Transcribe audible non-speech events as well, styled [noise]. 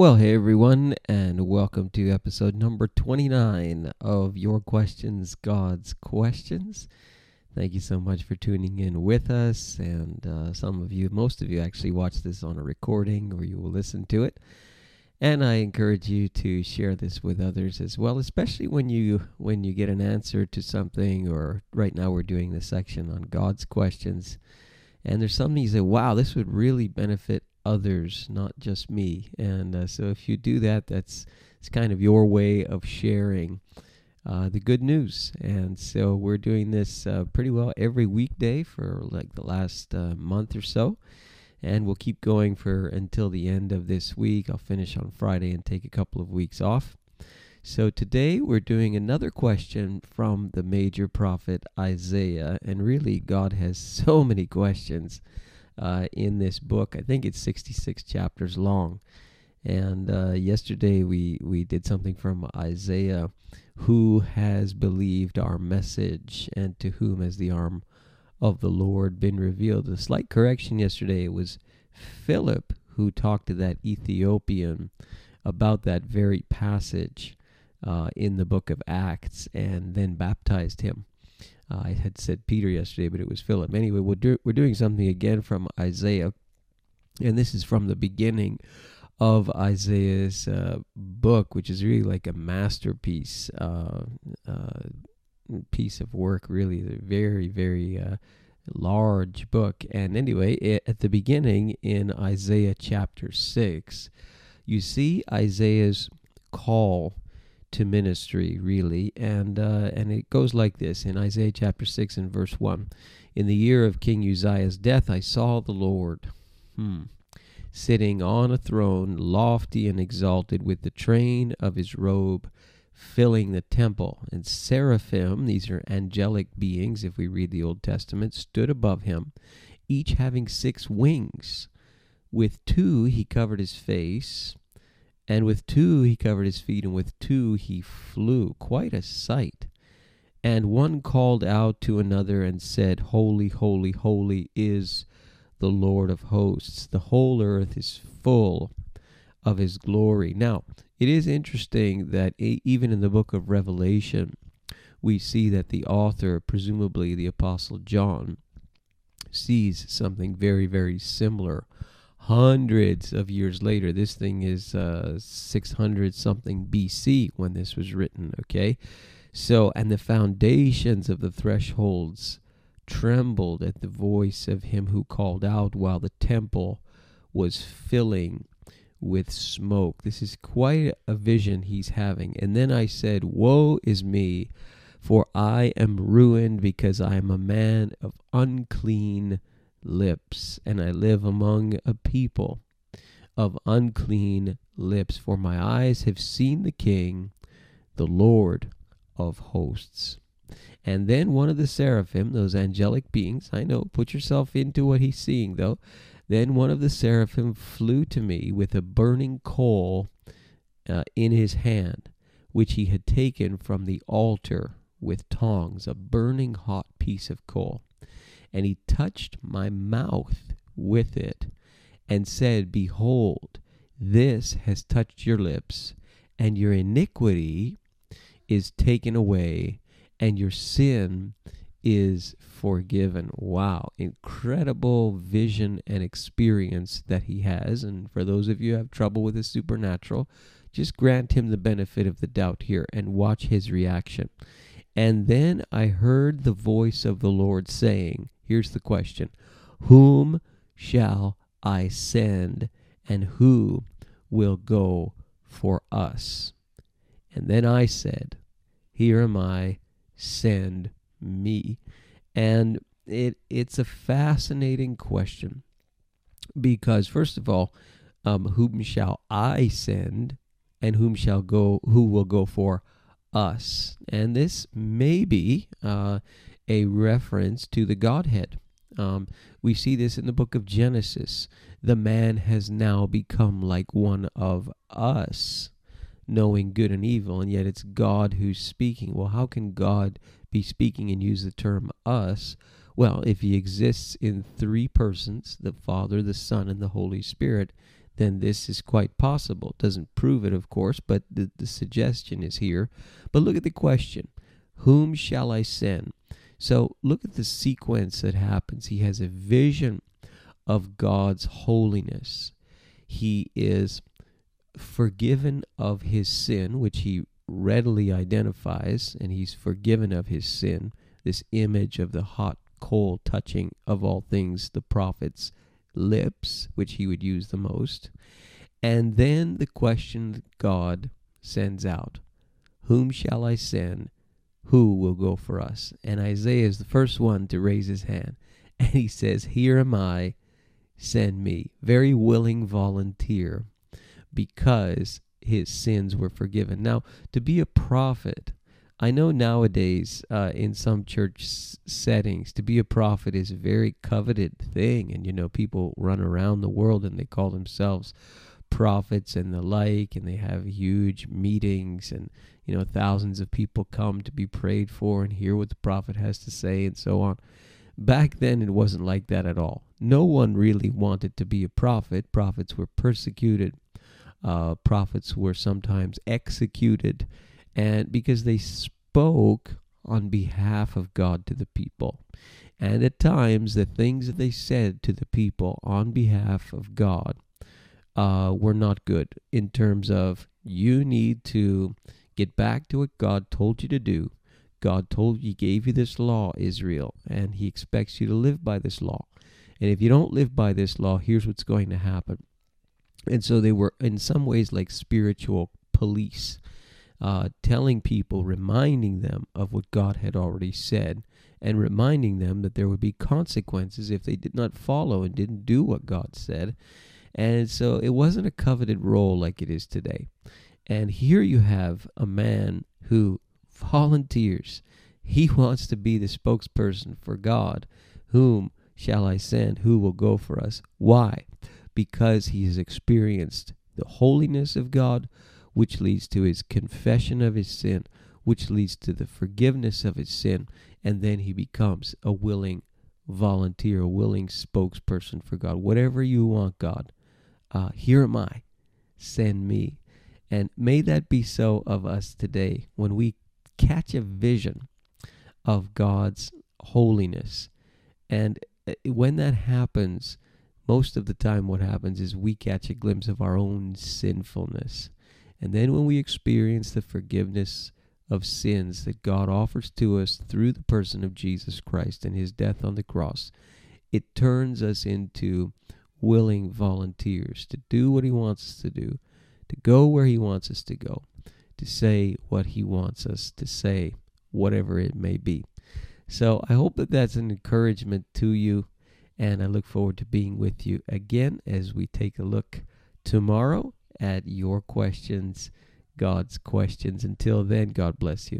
Well, hey everyone, and welcome to episode number 29 of Your Questions, God's Questions. Thank you so much for tuning in with us. And uh, some of you, most of you, actually watch this on a recording or you will listen to it. And I encourage you to share this with others as well, especially when you when you get an answer to something. Or right now, we're doing the section on God's questions, and there's something you say, "Wow, this would really benefit others, not just me. And uh, so if you do that, that's it's kind of your way of sharing uh, the good news. And so we're doing this uh, pretty well every weekday for like the last uh, month or so. And we'll keep going for until the end of this week. I'll finish on Friday and take a couple of weeks off. So today we're doing another question from the major prophet Isaiah. And really, God has [laughs] so many questions uh, in this book. I think it's 66 chapters long. And uh, yesterday we, we did something from Isaiah who has believed our message and to whom has the arm of the Lord been revealed. A slight correction yesterday it was Philip who talked to that Ethiopian about that very passage uh, in the book of Acts and then baptized him. Uh, I had said Peter yesterday, but it was Philip. Anyway, we're, do, we're doing something again from Isaiah, and this is from the beginning of Isaiah's uh, book, which is really like a masterpiece uh, uh piece of work, really. A very, very uh, large book. And anyway, it, at the beginning in Isaiah chapter 6, you see Isaiah's call to ministry, really. And, uh, and it goes like this in Isaiah chapter 6 and verse 1. In the year of King Uzziah's death, I saw the Lord. Hmm. Sitting on a throne, lofty and exalted, with the train of his robe filling the temple. And seraphim, these are angelic beings, if we read the Old Testament, stood above him, each having six wings. With two he covered his face, and with two he covered his feet, and with two he flew. Quite a sight. And one called out to another and said, Holy, holy, holy is the Lord of hosts. The whole earth is full of his glory. Now, it is interesting that even in the book of Revelation, we see that the author, presumably the Apostle John, sees something very, very similar hundreds of years later. This thing is uh, 600 something BC when this was written, okay? So, and the foundations of the thresholds trembled at the voice of him who called out while the temple was filling with smoke. This is quite a vision he's having. And then I said, Woe is me, for I am ruined because I am a man of unclean lips, and I live among a people of unclean lips. For my eyes have seen the King, the Lord of hosts. And then one of the seraphim, those angelic beings, I know, put yourself into what he's seeing though. Then one of the seraphim flew to me with a burning coal uh, in his hand, which he had taken from the altar with tongs, a burning hot piece of coal and he touched my mouth with it and said, Behold, this has touched your lips, and your iniquity is taken away, and your sin is forgiven. Wow, incredible vision and experience that he has. And for those of you who have trouble with the supernatural, just grant him the benefit of the doubt here and watch his reaction. And then I heard the voice of the Lord saying, Here's the question Whom shall I send, and who will go for us? And then I said, Here am I, send me. And it it's a fascinating question because first of all, um, whom shall I send, and whom shall go? Who will go for us? And this may be uh, a reference to the Godhead. Um, we see this in the book of Genesis. The man has now become like one of us, knowing good and evil, and yet it's God who's speaking. Well, how can God be speaking and use the term us? Well, if he exists in three persons, the Father, the Son, and the Holy Spirit, then this is quite possible. Doesn't prove it, of course, but the, the suggestion is here. But look at the question Whom shall I send? So look at the sequence that happens. He has a vision of God's holiness. He is forgiven of his sin, which he readily identifies, and he's forgiven of his sin. This image of the hot coal touching of all things the prophet's lips, which he would use the most. And then the question God sends out Whom shall I send? Who will go for us? And Isaiah is the first one to raise his hand. [laughs] And he says, Here am I, send me. Very willing volunteer because his sins were forgiven. Now, to be a prophet, I know nowadays uh, in some church s- settings, to be a prophet is a very coveted thing. And, you know, people run around the world and they call themselves prophets and the like, and they have huge meetings, and, you know, thousands of people come to be prayed for and hear what the prophet has to say and so on. Back then, it wasn't like that at all. No one really wanted to be a prophet. Prophets were persecuted uh, prophets were sometimes executed, and because they spoke on behalf of God to the people. And at times, the things that they said to the people on behalf of God uh, were not good in terms of you need to get back to what God told you to do. God told you, gave you this law, Israel, and He expects you to live by this law. And if you don't live by this law, here's what's going to happen. And so they were, in some ways, like spiritual police, uh, telling people, reminding them of what God had already said, and reminding them that there would be consequences if they did not follow and didn't do what God said. And so it wasn't a coveted role like it is today. And here you have a man who volunteers. He [laughs] wants to be the spokesperson for God. Whom shall I send? Who will go for us? Why? because he has experienced the holiness of God, which leads to his confession of his sin, which leads to the forgiveness of his sin, and then he becomes a willing volunteer, a willing spokesperson for God. Whatever you want, God, uh, here am I, send me. And may that be so of us today when we catch a vision of God's holiness. And uh, when that happens, most of the time what happens is we catch a glimpse of our own sinfulness. And then when we experience the forgiveness of sins that God offers to us through the person of Jesus Christ and his death on the cross, it turns us into willing volunteers to do what he wants us to do, to go where he wants us to go, to say what he wants us to say, whatever it may be. So I hope that that's an encouragement to you. And I look forward to being with you again as we take a look tomorrow at your questions, God's questions. Until then, God bless you.